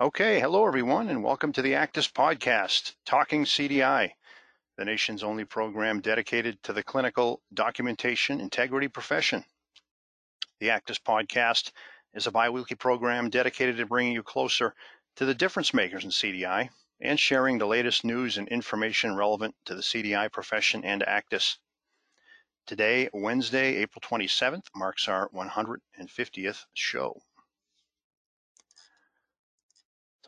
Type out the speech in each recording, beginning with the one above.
Okay, hello everyone, and welcome to the ACDIS Podcast, Talking CDI, the nation's only program dedicated to the clinical documentation integrity profession. The ACDIS Podcast is a biweekly program dedicated to bringing you closer to the difference makers in CDI and sharing the latest news and information relevant to the CDI profession and ACDIS. Today, Wednesday, April 27th, marks our 150th show.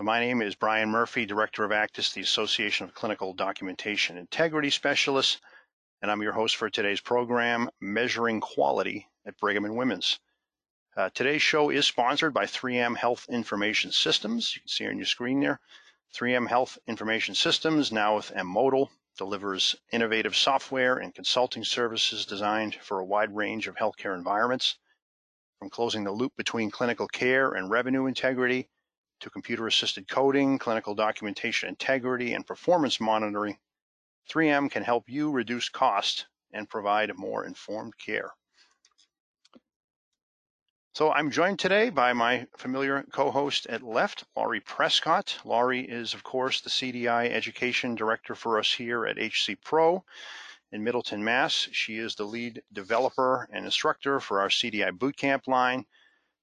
So my name is Brian Murphy, Director of ACDIS, the Association of Clinical Documentation Integrity Specialists, and I'm your host for today's program, Measuring Quality at Brigham and Women's. Uh, today's show is sponsored by 3M Health Information Systems. You can see on your screen there. 3M Health Information Systems, now with M-Modal, delivers innovative software and consulting services designed for a wide range of healthcare environments, from closing the loop between clinical care and revenue integrity to computer assisted coding, clinical documentation integrity, and performance monitoring, 3M can help you reduce cost and provide more informed care. So I'm joined today by my familiar co-host at left, Laurie Prescott. Laurie is, of course, the CDI Education Director for us here at HCPro in Middleton, Mass. She is the lead developer and instructor for our CDI Bootcamp line.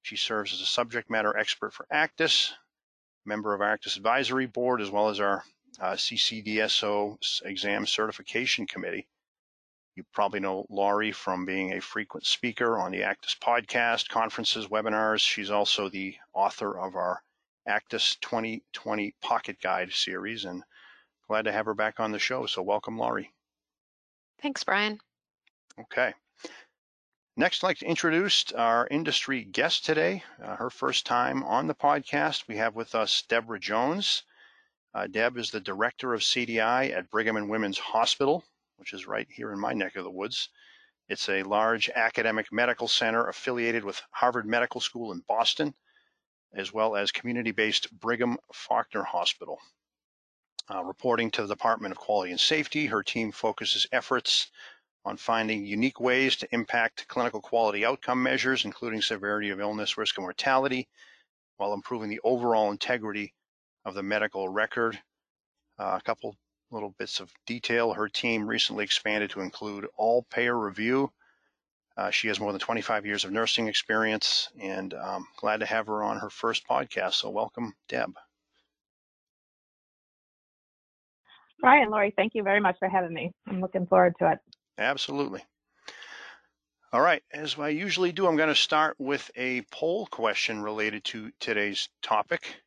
She serves as a subject matter expert for ACDIS, member of our ACDIS Advisory Board, as well as our uh, CCDSO exam certification committee. You probably know Laurie from being a frequent speaker on the ACDIS podcast, conferences, webinars. She's also the author of our ACDIS 2020 Pocket Guide series, and glad to have her back on the show. So, welcome, Laurie. Thanks, Brian. Okay. Next, I'd like to introduce our industry guest today. Uh, her first time on the podcast. We have with us Deborah Jones. Uh, Deb is the director of CDI at Brigham and Women's Hospital, which is right here in my neck of the woods. It's a large academic medical center affiliated with Harvard Medical School in Boston, as well as community-based Brigham Faulkner Hospital. Uh, reporting to the Department of Quality and Safety, her team focuses efforts on finding unique ways to impact clinical quality outcome measures, including severity of illness, risk, and mortality, while improving the overall integrity of the medical record. Uh, a couple little bits of detail. Her team recently expanded to include all payer review. Uh, she has more than 25 years of nursing experience and um, glad to have her on her first podcast. So, welcome, Deb. Brian, Laurie, thank you very much for having me. I'm looking forward to it. Absolutely. All right, as I usually do, I'm going to start with a poll question related to today's topic.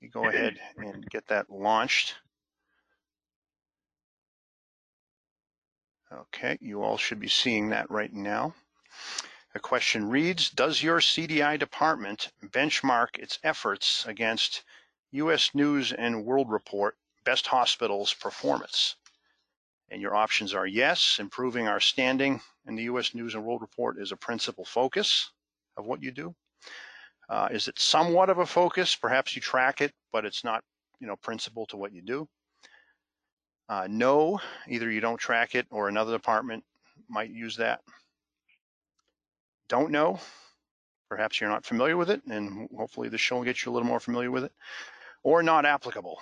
You go ahead and get that launched. Okay, you all should be seeing that right now. The question reads, does your CDI department benchmark its efforts against U.S. News and World Report Best Hospitals Performance? And your options are yes, improving our standing in the U.S. News and World Report is a principal focus of what you do. Uh, is it somewhat of a focus? Perhaps you track it, but it's not, you know, principal to what you do. Uh, no, either you don't track it or another department might use that. Don't know. Perhaps you're not familiar with it, and hopefully this show will get you a little more familiar with it. Or not applicable.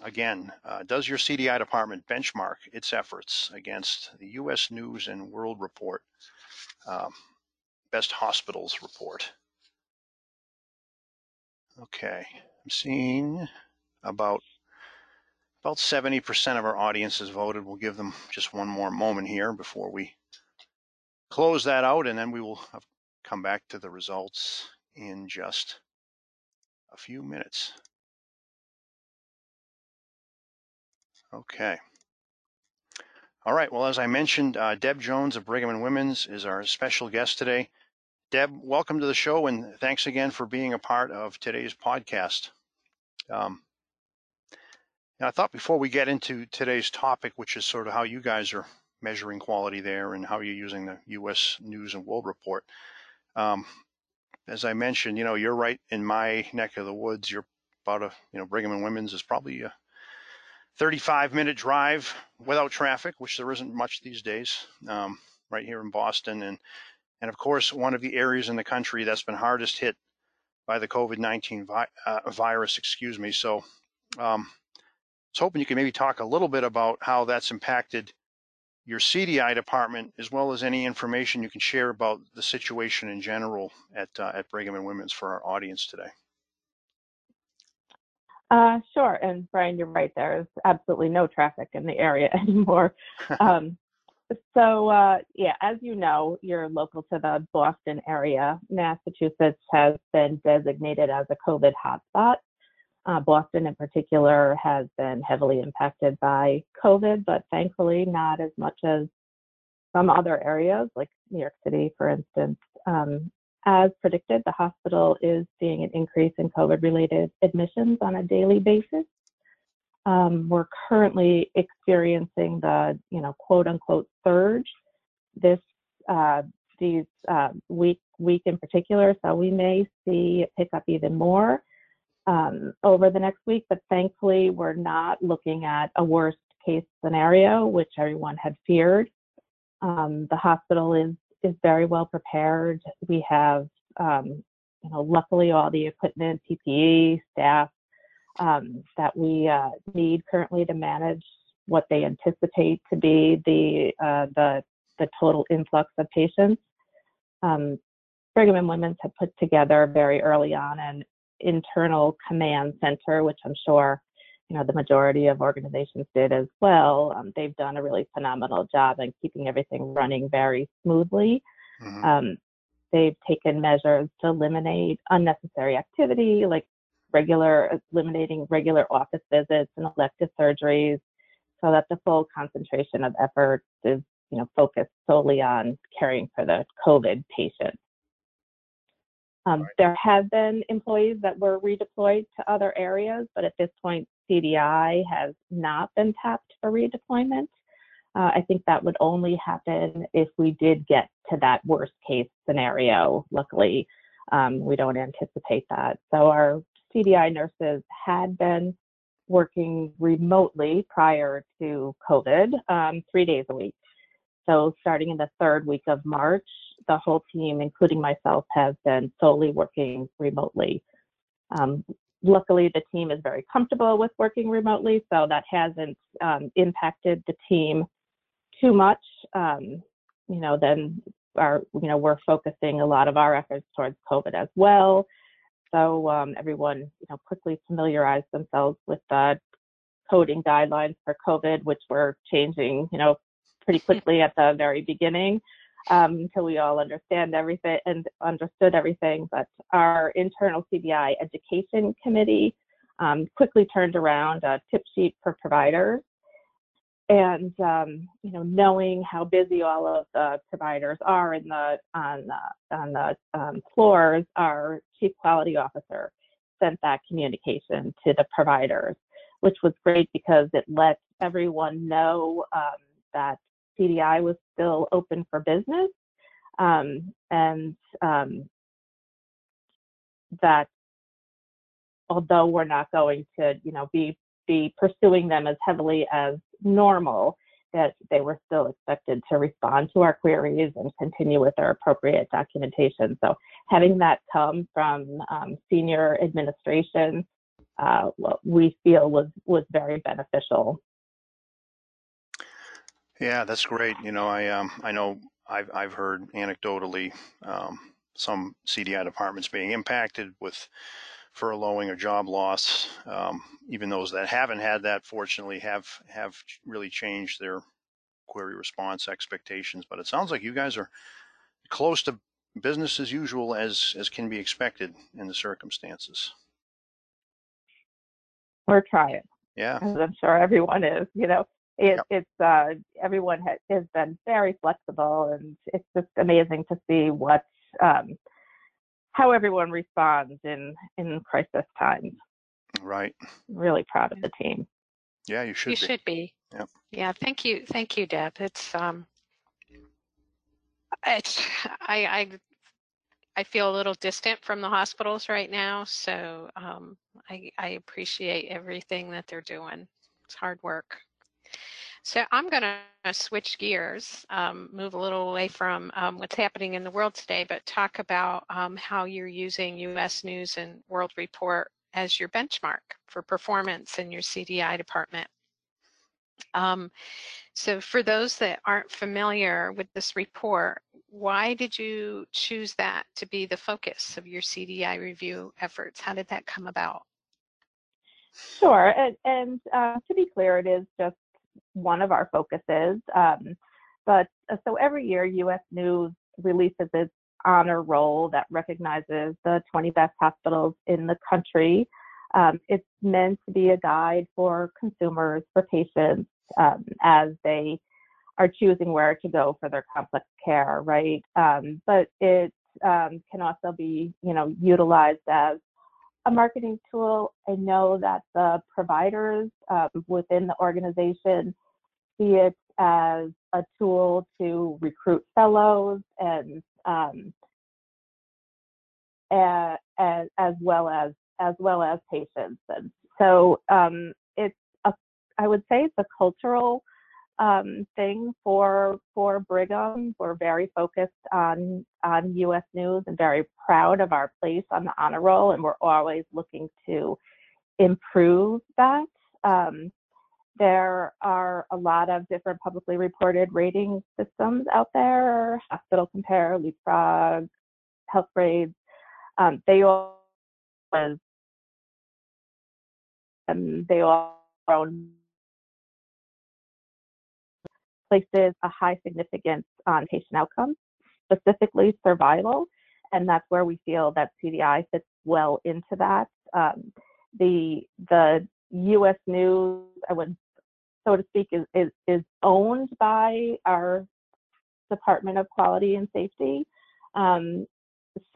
Again, uh, does your CDI department benchmark its efforts against the U.S. News and World Report um, Best Hospitals Report? Okay, I'm seeing about about 70% of our audience has voted. We'll give them just one more moment here before we close that out, and then we will come back to the results in just a few minutes. Okay. All right. Well, as I mentioned, uh, Deb Jones of Brigham and Women's is our special guest today. Deb, welcome to the show, and thanks again for being a part of today's podcast. Um, I thought before we get into today's topic, which is sort of how you guys are measuring quality there and how you're using the U.S. News and World Report. Um, as I mentioned, you know, you're right in my neck of the woods. You're about a, you know, Brigham and Women's is probably a 35 minute drive without traffic, which there isn't much these days, um, right here in Boston. And, and of course, one of the areas in the country that's been hardest hit by the COVID-19 vi- uh, virus, excuse me. So um, I was hoping you could maybe talk a little bit about how that's impacted your CDI department, as well as any information you can share about the situation in general at, uh, at Brigham and Women's for our audience today. Uh, sure. And Brian, you're right. There's absolutely no traffic in the area anymore. um, so, uh, yeah, as you know, you're local to the Boston area. Massachusetts has been designated as a COVID hotspot. Uh, Boston, in particular, has been heavily impacted by COVID, but thankfully not as much as some other areas, like New York City, for instance. Um, as predicted, the hospital is seeing an increase in COVID related admissions on a daily basis. Um, we're currently experiencing the, you know, quote unquote surge this uh, these uh, week week in particular. So we may see it pick up even more um, over the next week. But thankfully, we're not looking at a worst case scenario, which everyone had feared. Um, the hospital is is very well prepared. We have, um, you know, luckily all the equipment, PPE, staff um, that we uh, need currently to manage what they anticipate to be the uh, the the total influx of patients. Um, Brigham and Women's had put together very early on an internal command center, which I'm sure you know the majority of organizations did as well. Um, they've done a really phenomenal job in keeping everything running very smoothly. Mm-hmm. Um, they've taken measures to eliminate unnecessary activity, like regular eliminating regular office visits and elective surgeries, so that the full concentration of effort is you know focused solely on caring for the COVID patients. Um. There have been employees that were redeployed to other areas, but at this point, CDI has not been tapped for redeployment. Uh, I think that would only happen if we did get to that worst case scenario. Luckily, um, we don't anticipate that. So our CDI nurses had been working remotely prior to COVID, um, three days a week. So starting in the third week of March, the whole team, including myself, has been solely working remotely. Um, luckily, the team is very comfortable with working remotely, so that hasn't um, impacted the team too much. Um, you know, then our, you know, we're focusing a lot of our efforts towards COVID as well. So um, everyone, you know, quickly familiarized themselves with the coding guidelines for COVID, which were changing, you know, pretty quickly at the very beginning um, until we all understand everything and understood everything. But our internal CDI education committee um, quickly turned around a tip sheet for providers. And um, you know, knowing how busy all of the providers are in the on the on the um, floors, our chief quality officer sent that communication to the providers, which was great because it let everyone know um, that CDI was still open for business, um, and um, that although we're not going to, you know, be be pursuing them as heavily as normal, that they were still expected to respond to our queries and continue with their appropriate documentation. So having that come from um, senior administration, uh, we feel was was very beneficial yeah, that's great. You know, I um, I know I've I've heard anecdotally um, some CDI departments being impacted with furloughing or job loss. Um, even those that haven't had that, fortunately, have have really changed their query response expectations. But it sounds like you guys are close to business as usual as as can be expected in the circumstances. We're trying. Yeah, as I'm sure everyone is. You know, it, yep. it's uh, everyone has, has, been very flexible, and it's just amazing to see what um, how everyone responds in in crisis times. Right. I'm really proud of the team. Yeah, you should. You be. should be. Yep. Yeah. Thank you. Thank you, Deb. It's um, it's I I I feel a little distant from the hospitals right now, so um, I I appreciate everything that they're doing. It's hard work. So I'm going to switch gears, um, move a little away from um, what's happening in the world today, but talk about um, how you're using U.S. News and World Report as your benchmark for performance in your CDI department. Um, so for those that aren't familiar with this report, why did you choose that to be the focus of your CDI review efforts? How did that come about? Sure, and, and uh, to be clear, it is just one of our focuses. Um, but uh, so every year, U.S. News releases its honor roll that recognizes the 20 best hospitals in the country. Um, it's meant to be a guide for consumers, for patients, um, as they are choosing where to go for their complex care, right? Um, but it um, can also be, you know, utilized as a marketing tool. I know that the providers um, within the organization see it as a tool to recruit fellows and um, as, as well as as well as patients. And so um, it's a, I would say it's a cultural um, thing for for Brigham. We're very focused on on U.S. news and very proud of our place on the honor roll, and we're always looking to improve that. Um, there are a lot of different publicly reported rating systems out there: Hospital Compare, Leapfrog, Healthgrades. Um, they all and they all own places a high significance on patient outcomes, specifically survival, and that's where we feel that CDI fits well into that. Um, the the U.S. News, I would so to speak, is, is is owned by our Department of Quality and Safety. Um,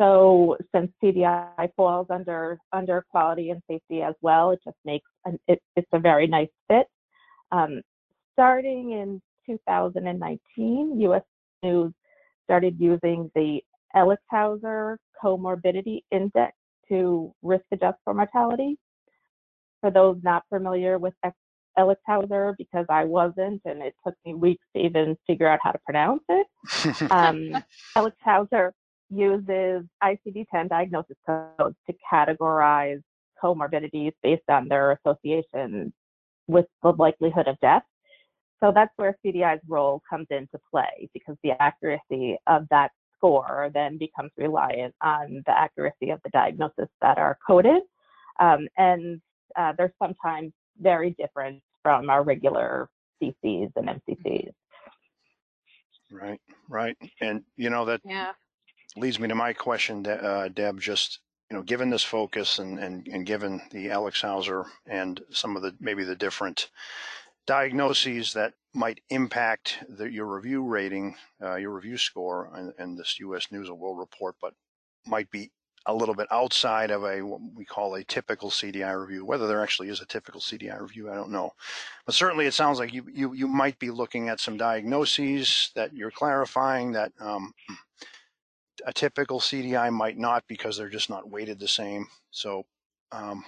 so since CDI falls under under quality and safety as well, it just makes an, it, it's a very nice fit. Um, starting in 2019, U.S. News started using the Elixhauser Comorbidity Index to risk adjust for mortality. For those not familiar with Elixhauser, because I wasn't, and it took me weeks to even figure out how to pronounce it. um, Elixhauser uses ICD-10 diagnosis codes to categorize comorbidities based on their association with the likelihood of death. So that's where CDI's role comes into play because the accuracy of that score then becomes reliant on the accuracy of the diagnosis that are coded. Um, and uh, they're sometimes very different from our regular CCs and MCCs. Right, right. And you know that yeah leads me to my question, uh, Deb. Just you know, given this focus and and and given the Elixhauser and some of the maybe the different diagnoses that might impact the, your review rating, uh, your review score, and, and, this U.S. News and World Report, but might be a little bit outside of a what we call a typical CDI review. Whether there actually is a typical CDI review, I don't know. But certainly, it sounds like you you you might be looking at some diagnoses that you're clarifying that um, a typical CDI might not because they're just not weighted the same. So, um,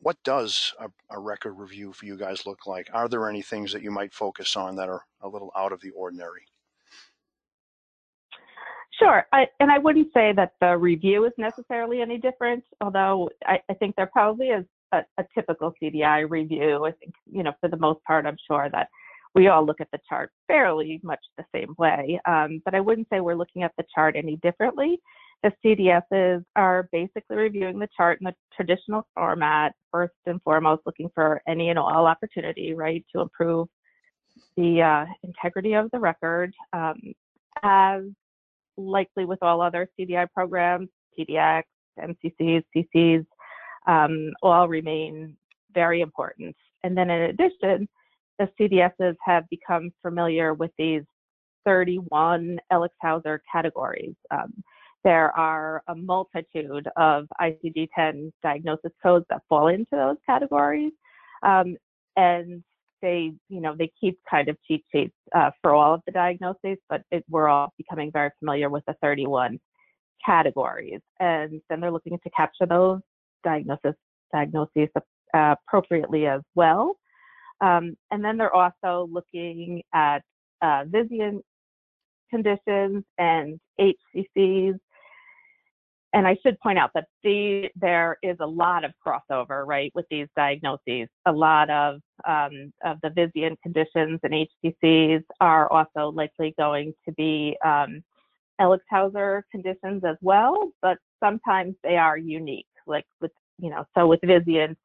what does a, a, record review for you guys look like? Are there any things that you might focus on that are a little out of the ordinary? Sure, I, and I wouldn't say that the review is necessarily any different, although I, I think there probably is a, a typical CDI review. I think, you know, for the most part, I'm sure that we all look at the chart fairly much the same way. Um, but I wouldn't say we're looking at the chart any differently. The CDSs are basically reviewing the chart in the traditional format, first and foremost, looking for any and all opportunity, right, to improve the uh, integrity of the record. Um, as likely with all other CDI programs, PDX, MCCs, CCs, um, all remain very important. And then in addition, the CDSs have become familiar with these 31 Elixhauser categories. Um, there are a multitude of ICD-10 diagnosis codes that fall into those categories, um, and they, you know, they keep kind of cheat sheets uh, for all of the diagnoses, but it, we're all becoming very familiar with the 31 categories, and then they're looking to capture those diagnosis diagnoses uh, appropriately as well. Um, and then they're also looking at uh, Vizient conditions and HCCs. And I should point out that the, there is a lot of crossover, right, with these diagnoses. A lot of um, of the Vizient conditions and HCCs are also likely going to be um, Elixhauser conditions as well, but sometimes they are unique. Like with, you know, so with Vizient,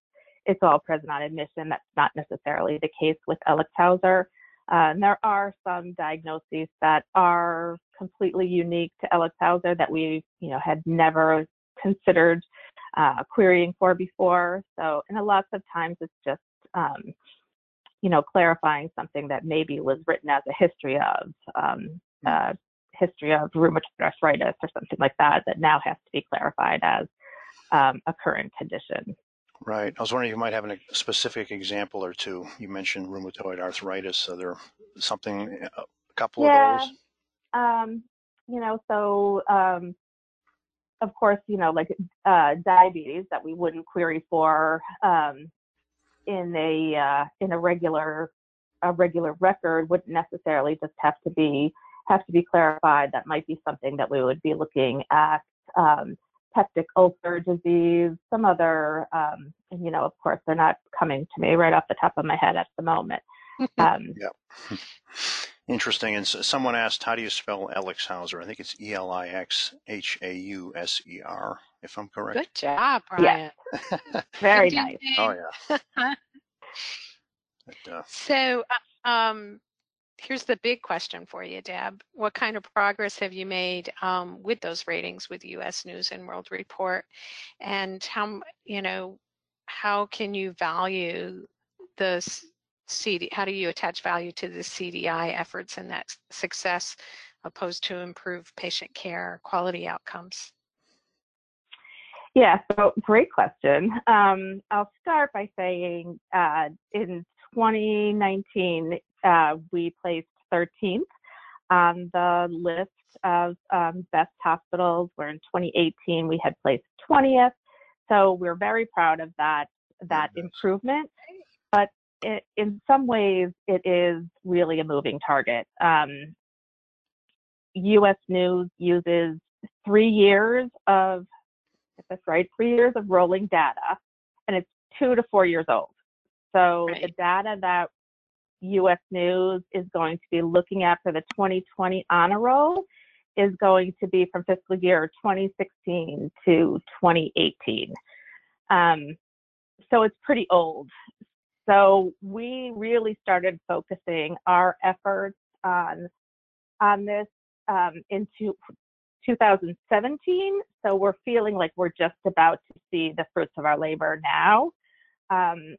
it's all present on admission. That's not necessarily the case with Elixhauser. Uh, and there are some diagnoses that are completely unique to Elixhauser that we, you know, had never considered uh, querying for before. So, and a lot of times it's just, um, you know, clarifying something that maybe was written as a history of um, uh, history of rheumatoid arthritis or something like that that now has to be clarified as um, a current condition. Right. I was wondering if you might have a specific example or two. You mentioned rheumatoid arthritis. Are there something, a couple yeah, of those? Um, you know, so um, of course, you know, like uh, diabetes that we wouldn't query for um, in a uh, in a regular a regular record wouldn't necessarily just have to be have to be clarified. That might be something that we would be looking at. Um, peptic ulcer disease, some other, um, and you know, of course, they're not coming to me right off the top of my head at the moment. Um, yeah. Interesting. And so someone asked, how do you spell Elixhauser? I think it's E L I X H A U S E R, if I'm correct. Good job, Brian. Yeah. Very nice. Oh, yeah. but, uh, so, uh, um, here's the big question for you, Deb. What kind of progress have you made um, with those ratings with U.S. News and World Report, and how you know how can you value the CD? How do you attach value to the CDI efforts and that success, opposed to improve patient care quality outcomes? Yeah, so great question. Um, I'll start by saying uh, in 2019, uh, we placed 13th on the list of um, best hospitals, where in 2018 we had placed 20th. So we're very proud of that that improvement. It, in some ways, it is really a moving target. Um, U.S. News uses three years of, if that's right, three years of rolling data, and it's two to four years old. So right. the data that U.S. News is going to be looking at for the 2020 honor roll is going to be from fiscal year 2016 to 2018. Um, so it's pretty old. So we really started focusing our efforts on on this um, into 2017. So we're feeling like we're just about to see the fruits of our labor now. Um,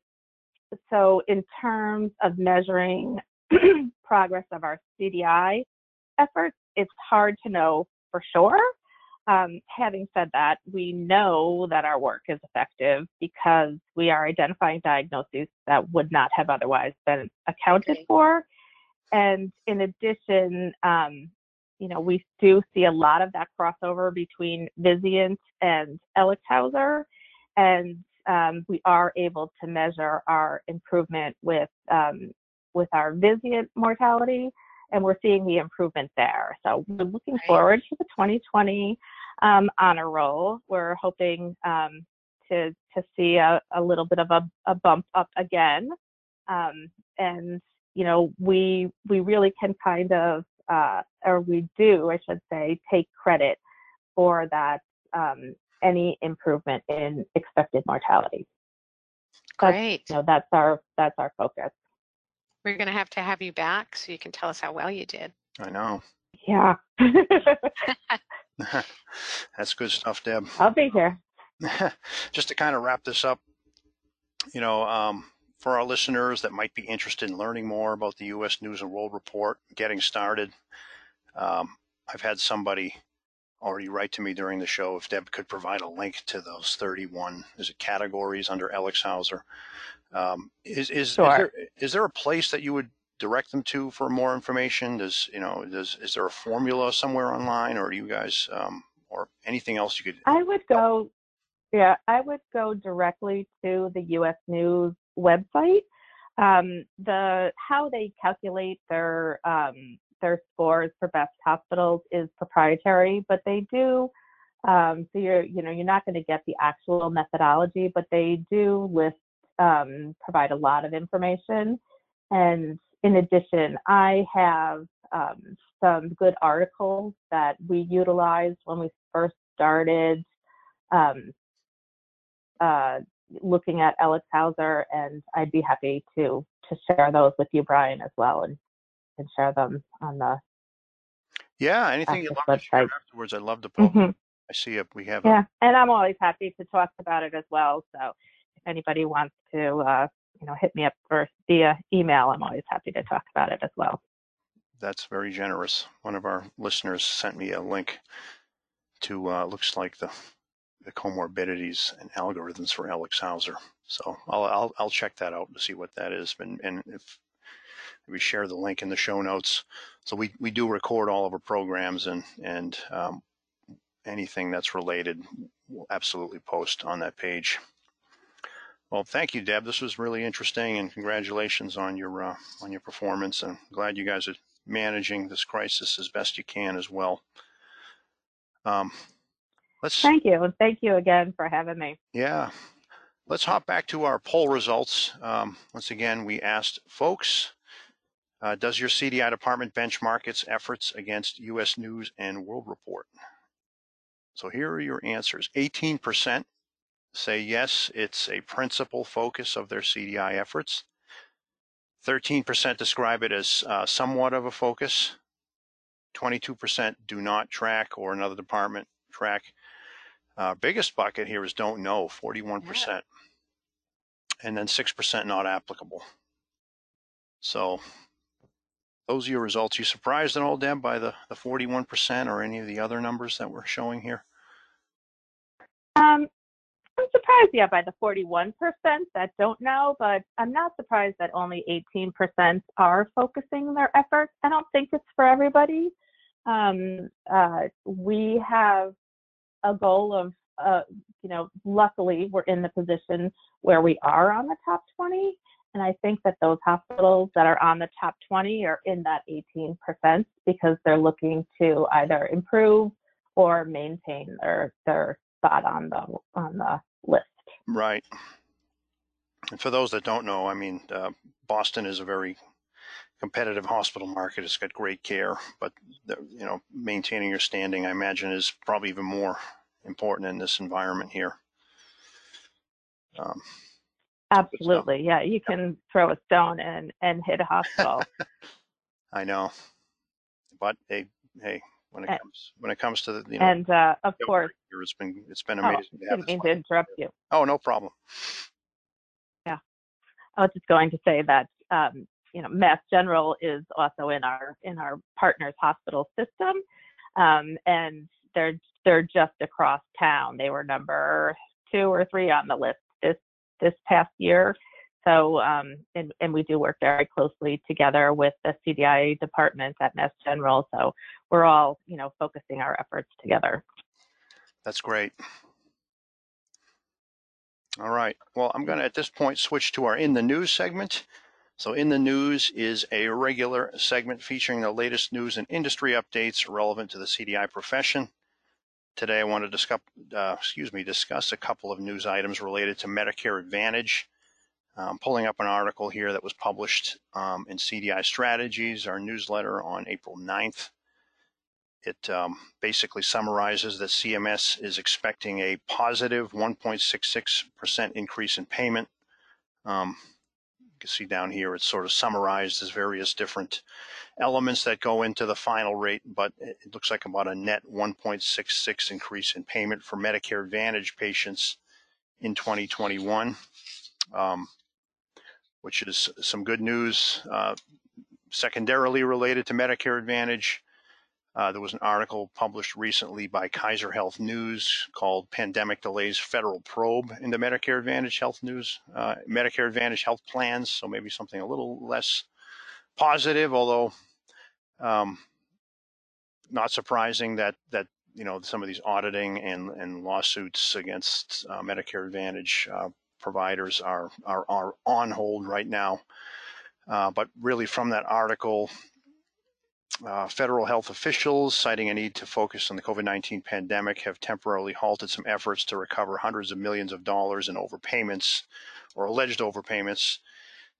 so in terms of measuring progress of our CDI efforts, it's hard to know for sure. Um, having said that, we know that our work is effective because we are identifying diagnoses that would not have otherwise been accounted okay. for. And in addition, um, you know, we do see a lot of that crossover between Vizient and Elixhauser. And um, we are able to measure our improvement with um, with our Vizient mortality, and we're seeing the improvement there. So we're looking right. forward to the 2020 um, honor roll. We're hoping um, to to see a, a little bit of a, a bump up again, um, and you know we we really can kind of uh, or we do, I should say, take credit for that um, any improvement in expected mortality. That's, Great. You know, that's our that's our focus. We're going to have to have you back so you can tell us how well you did. I know. Yeah. that's good stuff, Deb. I'll be here. Just to kind of wrap this up, you know, um, for our listeners that might be interested in learning more about the U.S. News and World Report, getting started, um, I've had somebody already write to me during the show if Deb could provide a link to those 31 is it categories under Elixhauser. Um, is is, sure. is, there, is there a place that you would direct them to for more information? Does you know does is there a formula somewhere online, or you guys um, or anything else you could? I would go, yeah, I would go directly to the U.S. News website. Um, the how they calculate their um, their scores for best hospitals is proprietary, but they do. Um, so you're you know you're not going to get the actual methodology, but they do list um, provide a lot of information. And in addition, I have um, some good articles that we utilized when we first started um, uh, looking at Elixhauser, and I'd be happy to to share those with you, Brian, as well, and and share them on the Yeah, anything you'd Access love to share afterwards, I'd love to post. Mhm. I see if We have a Yeah, and I'm always happy to talk about it as well. So anybody wants to, uh, you know, hit me up first via email, I'm always happy to talk about it as well. That's very generous. One of our listeners sent me a link to uh, looks like the the comorbidities and algorithms for Elixhauser. So I'll I'll, I'll check that out to see what that is, and and if we share the link in the show notes. So we we do record all of our programs and and um, anything that's related, we'll absolutely post on that page. Well, thank you, Deb. This was really interesting, and congratulations on your uh, on your performance. And glad you guys are managing this crisis as best you can as well. Um, let's Thank you, and thank you again for having me. yeah, let's hop back to our poll results. Um, once again, we asked folks, uh, does your CDI department benchmark its efforts against U.S. News and World Report? So here are your answers. 18% say yes, it's a principal focus of their CDI efforts. 13% describe it as uh, somewhat of a focus. 22% do not track or another department track. Uh, biggest bucket here is don't know, 41%. And then 6% not applicable. So those are your results. You surprised at all, Deb, by the, the 41% or any of the other numbers that we're showing here? Um, I'm surprised, yeah, by the 41% that don't know, but I'm not surprised that only 18% are focusing their efforts. I don't think it's for everybody. Um, uh, we have a goal of, uh, you know, luckily we're in the position where we are on the top 20. And I think that those hospitals that are on the top 20 are in that 18% because they're looking to either improve or maintain their, their spot on the on the list. Right. And for those that don't know, I mean, uh, Boston is a very competitive hospital market. It's got great care, but the, you know, maintaining your standing, I imagine, is probably even more important in this environment here. Um, Absolutely, yeah. You can throw a stone and and hit a hospital. I know, but hey, hey, when it And- comes when it comes to the you know, and uh, of course, here, it's been it's been oh, amazing to have didn't mean to interrupt you. Oh, no problem. Yeah, I was just going to say that um, you know Mass General is also in our in our partners hospital system, um, and they're they're just across town. They were number two or three on the list this this past year. So um, and and we do work very closely together with the CDI department at Mass General. So we're all you know focusing our efforts together. That's great. All right. Well, I'm going to at this point switch to our In the News segment. So, In the News is a regular segment featuring the latest news and industry updates relevant to the CDI profession. Today, I want to discuss, uh, excuse me, discuss a couple of news items related to Medicare Advantage. I'm pulling up an article here that was published um, in CDI Strategies, our newsletter on April 9th. It um, basically summarizes that CMS is expecting a positive 1.66% increase in payment. Um, you can see down here, it's sort of summarized as various different elements that go into the final rate, but it it looks like about a net 1.66 increase in payment for Medicare Advantage patients in 2021, um, which is some good news. Uh, secondarily related to Medicare Advantage, uh, there was an article published recently by Kaiser Health News called "Pandemic Delays Federal Probe into Medicare Advantage Health News, uh, Medicare Advantage Health Plans." So maybe something a little less positive, although um, not surprising that that you know some of these auditing and and lawsuits against uh, Medicare Advantage uh, providers are, are, are on hold right now. Uh, but really, from that article, uh, federal health officials, citing a need to focus on the COVID 19 pandemic, have temporarily halted some efforts to recover hundreds of millions of dollars in overpayments or alleged overpayments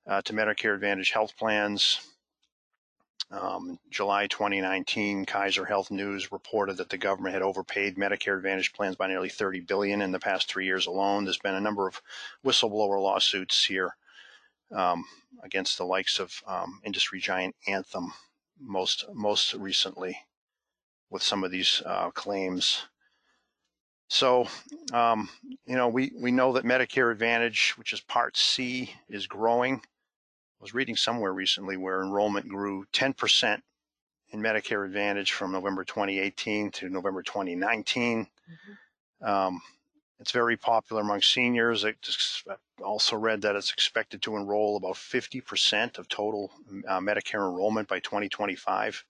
uh, to Medicare Advantage health plans. Um, July 2019, Kaiser Health News reported that the government had overpaid Medicare Advantage plans by nearly 30 billion in the past three years alone. There's been a number of whistleblower lawsuits here um, against the likes of um, industry giant Anthem most most recently with some of these uh, claims. So, um, you know, we, we know that Medicare Advantage, which is Part C, is growing. I was reading somewhere recently where enrollment grew 10% in Medicare Advantage from November 2018 to November 2019. Mm-hmm. Um, it's very popular among seniors. I also read that it's expected to enroll about 50% of total uh, Medicare enrollment by 2025.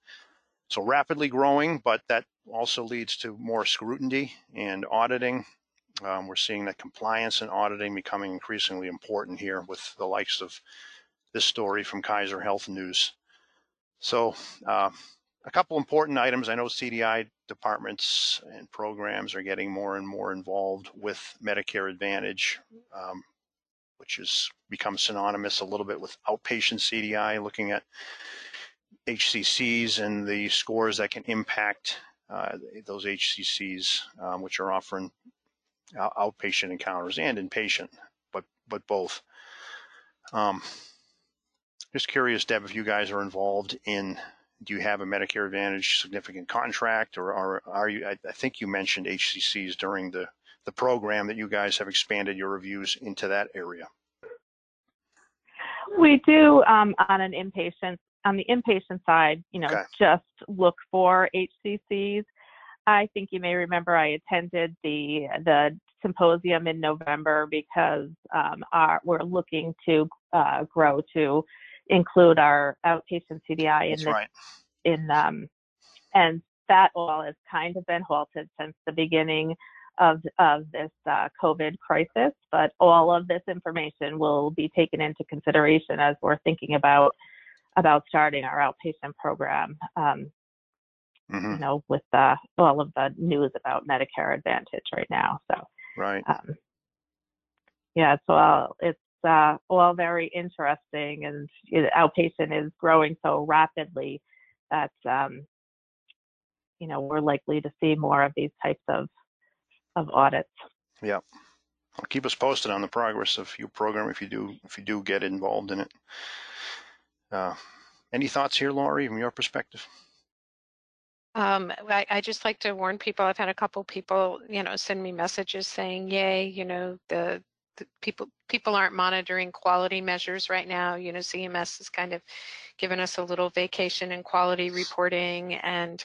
So rapidly growing, but that also leads to more scrutiny and auditing. Um, we're seeing that compliance and auditing becoming increasingly important here with the likes of this story from Kaiser Health News. So uh, a couple important items. I know CDI departments and programs are getting more and more involved with Medicare Advantage, um, which has become synonymous a little bit with outpatient CDI, looking at HCCs and the scores that can impact uh, those HCCs, um, which are offering outpatient encounters and inpatient, but but both. Um, just curious, Deb, if you guys are involved in do you have a Medicare Advantage significant contract, or are, are you? I, I, think you mentioned HCCs during the the program that you guys have expanded your reviews into that area. We do um, on an inpatient on the inpatient side, you know, okay. just look for HCCs. I think you may remember I attended the the symposium in November because um, our, we're looking to uh, grow to include our outpatient CDI in the, right. in um, and that all has kind of been halted since the beginning of of this uh, COVID crisis. But all of this information will be taken into consideration as we're thinking about about starting our outpatient program. Um, mm-hmm. You know, with uh, all of the news about Medicare Advantage right now. So right. Um, yeah, so all, it's uh, all very interesting, and you know, outpatient is growing so rapidly that um, you know we're likely to see more of these types of of audits. Yeah, well, keep us posted on the progress of your program if you do if you do get involved in it. Uh, any thoughts here, Laurie, from your perspective? Um, I, I, just like to warn people. I've had a couple people, you know, send me messages saying, "Yay, you know, the people people aren't monitoring quality measures right now. You know, CMS has kind of given us a little vacation in quality reporting and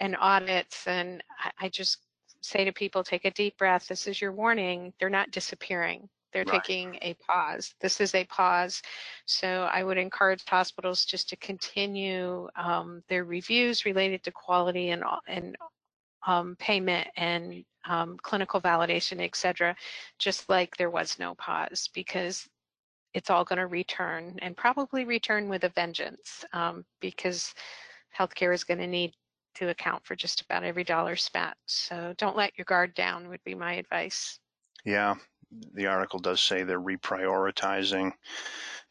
and audits. And I, I just say to people, take a deep breath. This is your warning. They're not disappearing. They're right. taking a pause. This is a pause. So I would encourage hospitals just to continue um, their reviews related to quality and and um, payment and um, clinical validation, et cetera, just like there was no pause because it's all going to return and probably return with a vengeance um, because healthcare is going to need to account for just about every dollar spent. So don't let your guard down would be my advice. Yeah, the article does say they're reprioritizing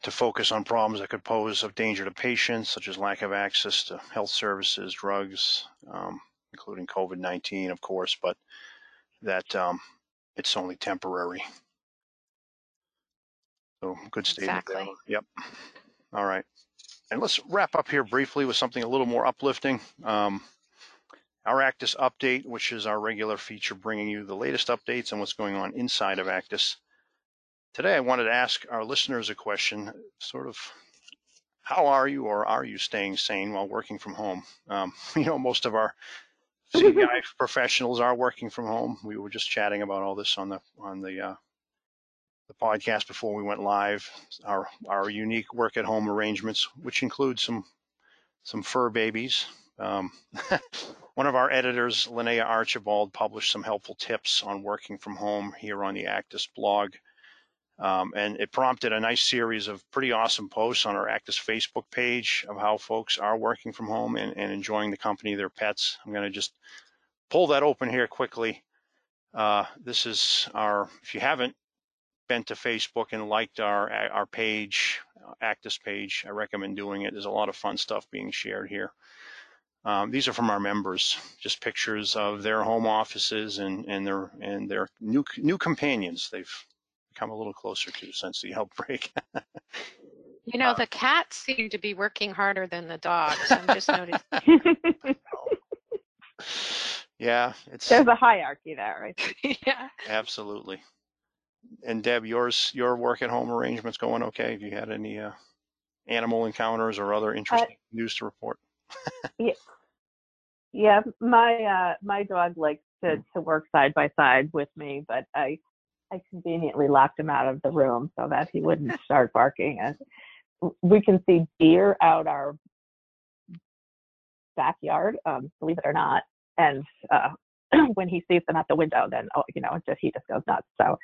to focus on problems that could pose of danger to patients, such as lack of access to health services, drugs, um, including COVID 19, of course, but that um, it's only temporary. So good statement. Exactly. Yep. All right. And let's wrap up here briefly with something a little more uplifting. Um, our ACDIS update, which is our regular feature bringing you the latest updates and what's going on inside of ACDIS. Today, I wanted to ask our listeners a question sort of how are you or are you staying sane while working from home? Um, you know, most of our CDI professionals are working from home. We were just chatting about all this on the on the uh, the podcast before we went live. Our our unique work at home arrangements, which include some some fur babies. Um, one of our editors, Linnea Archibald, published some helpful tips on working from home here on the ACDIS blog. Um, and it prompted a nice series of pretty awesome posts on our ACDIS Facebook page of how folks are working from home and, and enjoying the company of their pets. I'm going to just pull that open here quickly. Uh, this is our, if you haven't been to Facebook and liked our our page, ACDIS page, I recommend doing it. There's a lot of fun stuff being shared here. Um, these are from our members, just pictures of their home offices and, and their and their new new companions they've come a little closer to since the outbreak. You know, the cats seem to be working harder than the dogs. I'm just noticing. yeah, it's There's a hierarchy there, right? yeah. absolutely. And Deb, yours your work at home arrangements going okay? Have you had any uh, animal encounters or other interesting news to report? Yeah, yeah, my uh my dog likes to to work side by side with me, but I I conveniently locked him out of the room so that he wouldn't start barking. And we can see deer out our backyard, um, believe it or not. And uh, when he sees them at the window, then oh, you know, just he just goes nuts. So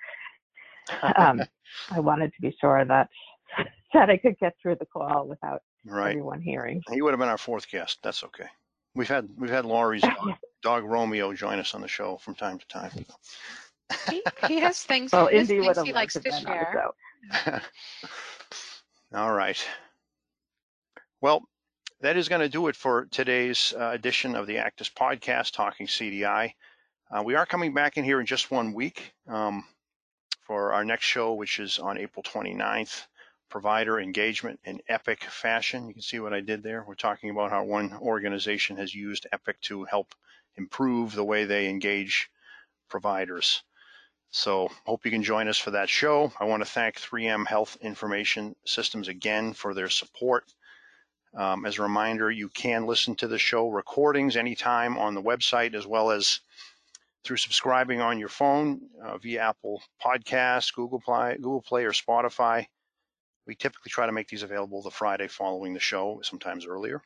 um, I wanted to be sure that that I could get through the call without right. everyone hearing. He would have been our fourth guest. That's okay. We've had we've had Laurie's dog, dog Romeo join us on the show from time to time. He, he has things, Well, he Indy things would have he liked likes to to been on share. All right. Well, that is going to do it for today's uh, edition of the ACDIS podcast, Talking CDI. Uh, we are coming back in here in just one week um, for our next show, which is on April 29th. Provider engagement in Epic fashion. You can see what I did there. We're talking about how one organization has used Epic to help improve the way they engage providers. So hope you can join us for that show. I want to thank 3M Health Information Systems again for their support. Um, as a reminder, you can listen to the show recordings anytime on the website as well as through subscribing on your phone uh, via Apple Podcasts, Google Play, Google Play, or Spotify. We typically try to make these available the Friday following the show, sometimes earlier.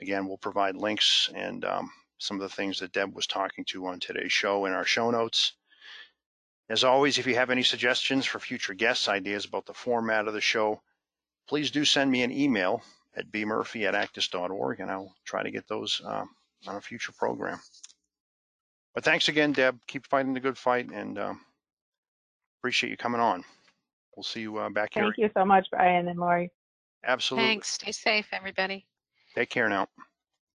Again, we'll provide links and um, some of the things that Deb was talking to on today's show in our show notes. As always, if you have any suggestions for future guests, ideas about the format of the show, please do send me an email at bmurphy at acdis.org and I'll try to get those um, on a future program. But thanks again, Deb. Keep fighting the good fight and um, appreciate you coming on. We'll see you uh, back here. Thank you so much, Brian and Laurie. Absolutely. Thanks. Stay safe, everybody. Take care now.